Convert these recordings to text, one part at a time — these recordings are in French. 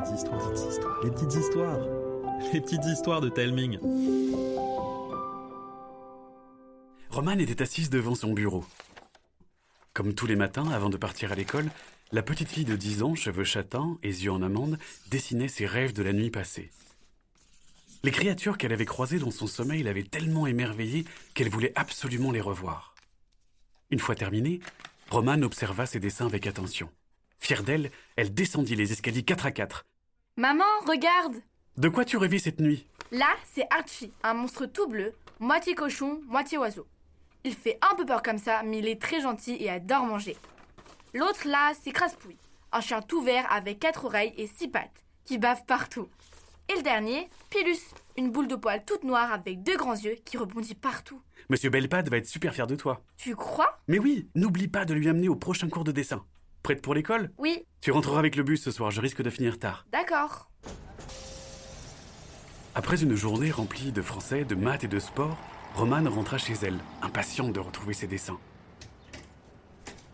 les petites histoires, les petites histoires, de Telming. Romane était assise devant son bureau. Comme tous les matins, avant de partir à l'école, la petite fille de 10 ans, cheveux châtains et yeux en amande, dessinait ses rêves de la nuit passée. Les créatures qu'elle avait croisées dans son sommeil l'avaient tellement émerveillée qu'elle voulait absolument les revoir. Une fois terminée, Romane observa ses dessins avec attention. Fière d'elle, elle descendit les escaliers quatre à quatre. Maman, regarde De quoi tu rêvais cette nuit Là, c'est Archie, un monstre tout bleu, moitié cochon, moitié oiseau. Il fait un peu peur comme ça, mais il est très gentil et adore manger. L'autre là, c'est Craspouille, un chien tout vert avec quatre oreilles et six pattes, qui bave partout. Et le dernier, Pilus, une boule de poils toute noire avec deux grands yeux qui rebondit partout. Monsieur Belpad va être super fier de toi. Tu crois? Mais oui, n'oublie pas de lui amener au prochain cours de dessin. Prête pour l'école Oui, Tu rentreras avec le bus ce soir, je risque de finir tard. d'accord. Après une journée remplie de français, de maths et de sport, Romane rentra chez elle, impatiente de retrouver ses dessins.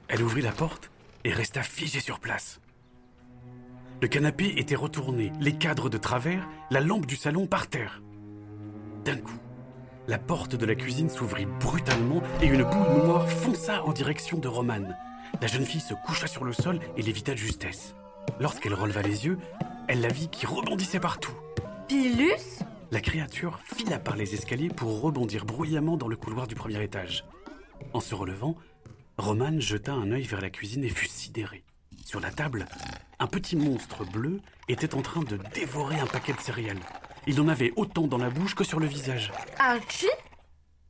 Elle ouvrit la porte et resta figée sur place. Le canapé était retourné, les cadres de travers, la lampe du salon par terre. D'un coup, la porte de la cuisine s'ouvrit brutalement et une boule noire fonça en direction de Romane. La jeune fille se coucha sur le sol et l'évita de justesse. Lorsqu'elle releva les yeux, elle la vit qui rebondissait partout. Pilus? La créature fila par les escaliers pour rebondir bruyamment dans le couloir du premier étage. En se relevant, Romane jeta un œil vers la cuisine et fut sidérée. Sur la table, un petit monstre bleu était en train de dévorer un paquet de céréales. Il en avait autant dans la bouche que sur le visage. Archie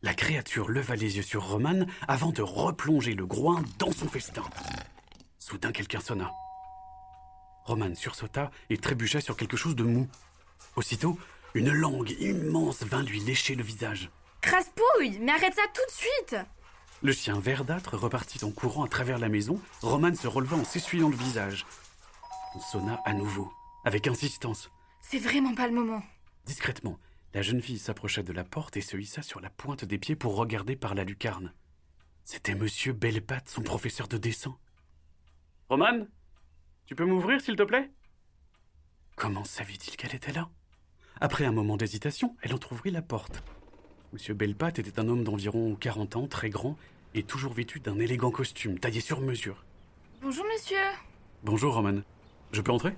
La créature leva les yeux sur Romane avant de replonger le groin dans son festin. Soudain, quelqu'un sonna. Romane sursauta et trébucha sur quelque chose de mou. Aussitôt, une langue immense vint lui lécher le visage. Craspouille Mais arrête ça tout de suite Le chien verdâtre repartit en courant à travers la maison. Romane se releva en s'essuyant le visage. On sonna à nouveau, avec insistance. C'est vraiment pas le moment. Discrètement, la jeune fille s'approcha de la porte et se hissa sur la pointe des pieds pour regarder par la lucarne. C'était Monsieur Bellepatte, son professeur de dessin. Romane Tu peux m'ouvrir, s'il te plaît? Comment savait-il qu'elle était là? Après un moment d'hésitation, elle entr'ouvrit la porte. Monsieur Bellepatte était un homme d'environ 40 ans, très grand, et toujours vêtu d'un élégant costume, taillé sur mesure. Bonjour monsieur Bonjour, Romane. Je peux entrer?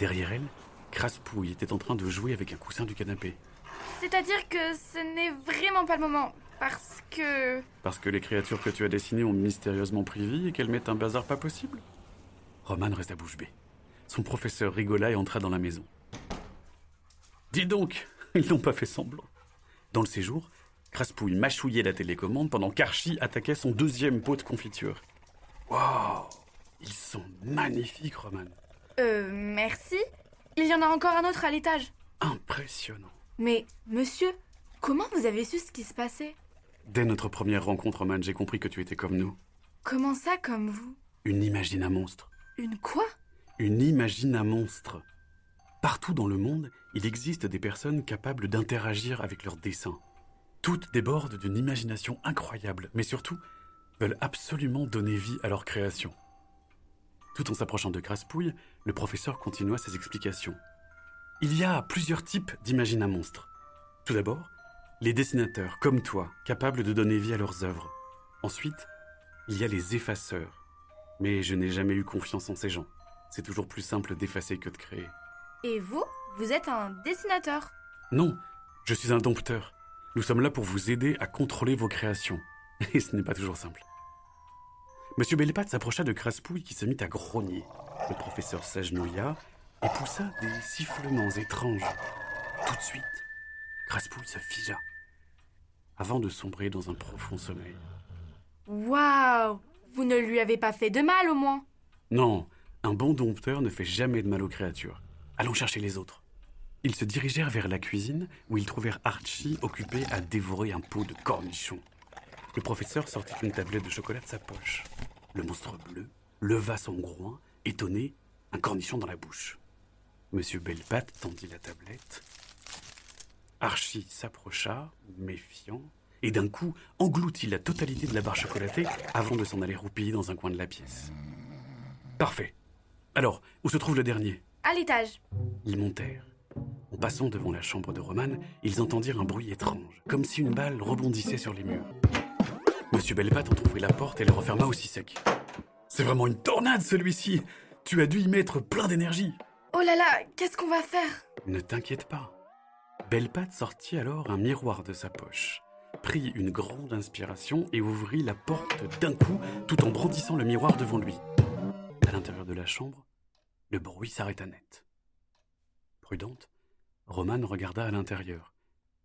Derrière elle, Craspouille était en train de jouer avec un coussin du canapé. C'est-à-dire que ce n'est vraiment pas le moment, parce que... Parce que les créatures que tu as dessinées ont mystérieusement pris vie et qu'elles mettent un bazar pas possible? Roman resta bouche bée. Son professeur rigola et entra dans la maison. Dis donc, ils n'ont pas fait semblant. Dans le séjour, Craspouille mâchouillait la télécommande pendant qu'Archie attaquait son deuxième pot de confiture. Waouh Ils sont magnifiques, Roman. Euh, merci Il y en a encore un autre à l'étage. Impressionnant. Mais, monsieur, comment vous avez su ce qui se passait? Dès notre première rencontre, Roman, j'ai compris que tu étais comme nous. Comment ça, comme vous? Une imagine un monstre. Une quoi? Une imagine un monstre. Partout dans le monde, il existe des personnes capables d'interagir avec leurs dessins. Toutes débordent d'une imagination incroyable, mais surtout veulent absolument donner vie à leur création. Tout en s'approchant de Graspouille, le professeur continua ses explications. Il y a plusieurs types d'imagine un monstre. Tout d'abord, les dessinateurs, comme toi, capables de donner vie à leurs œuvres. Ensuite, il y a les effaceurs. Mais je n'ai jamais eu confiance en ces gens. C'est toujours plus simple d'effacer que de créer. Et vous Vous êtes un dessinateur. Non, je suis un dompteur. Nous sommes là pour vous aider à contrôler vos créations. Et ce n'est pas toujours simple. Monsieur Bellepatte s'approcha de Craspouille qui se mit à grogner. Le professeur s'agenouilla et poussa des sifflements étranges. Tout de suite, Craspouille se figea, avant de sombrer dans un profond sommeil. Waouh Vous ne lui avez pas fait de mal au moins Non, un bon dompteur ne fait jamais de mal aux créatures. Allons chercher les autres. Ils se dirigèrent vers la cuisine où ils trouvèrent Archie occupé à dévorer un pot de cornichons. Le professeur sortit une tablette de chocolat de sa poche. Le monstre bleu leva son groin, étonné, un cornichon dans la bouche. Monsieur Bellepatte tendit la tablette. Archie s'approcha, méfiant, et d'un coup engloutit la totalité de la barre chocolatée avant de s'en aller roupiller dans un coin de la pièce. Parfait. Alors, où se trouve le dernier? À l'étage. Ils montèrent. En passant devant la chambre de Romane, ils entendirent un bruit étrange, comme si une balle rebondissait sur les murs. Monsieur Bellepatte entr'ouvrit la porte et la referma aussi sec. C'est vraiment une tornade celui-ci Tu as dû y mettre plein d'énergie Oh là là, qu'est-ce qu'on va faire? Ne t'inquiète pas. Bellepatte sortit alors un miroir de sa poche, prit une grande inspiration et ouvrit la porte d'un coup tout en brandissant le miroir devant lui. À l'intérieur de la chambre, le bruit s'arrêta net. Prudente, Romane regarda à l'intérieur.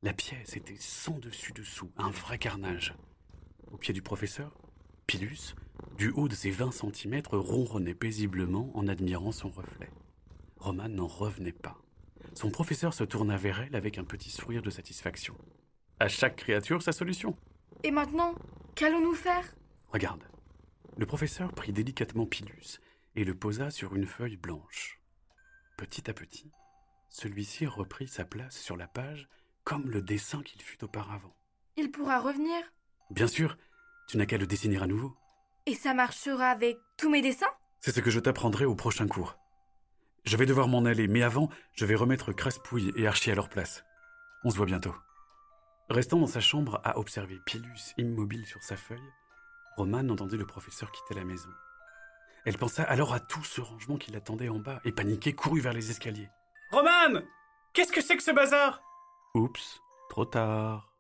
La pièce était sans dessus-dessous, un vrai carnage. Au pied du professeur, Pilus, du haut de ses 20 centimètres, ronronnait paisiblement en admirant son reflet. Romane n'en revenait pas. Son professeur se tourna vers elle avec un petit sourire de satisfaction. À chaque créature sa solution. Et maintenant, qu'allons-nous faire? Regarde. Le professeur prit délicatement Pilus et le posa sur une feuille blanche. Petit à petit, celui-ci reprit sa place sur la page comme le dessin qu'il fut auparavant. Il pourra revenir? Bien sûr, tu n'as qu'à le dessiner à nouveau. Et ça marchera avec tous mes dessins? C'est ce que je t'apprendrai au prochain cours. Je vais devoir m'en aller, mais avant, je vais remettre Craspouille et Archie à leur place. On se voit bientôt. Restant dans sa chambre à observer Pilus immobile sur sa feuille, Romane entendit le professeur quitter la maison. Elle pensa alors à tout ce rangement qui l'attendait en bas et paniquée courut vers les escaliers. Romane Qu'est-ce que c'est que ce bazar? Oups, trop tard.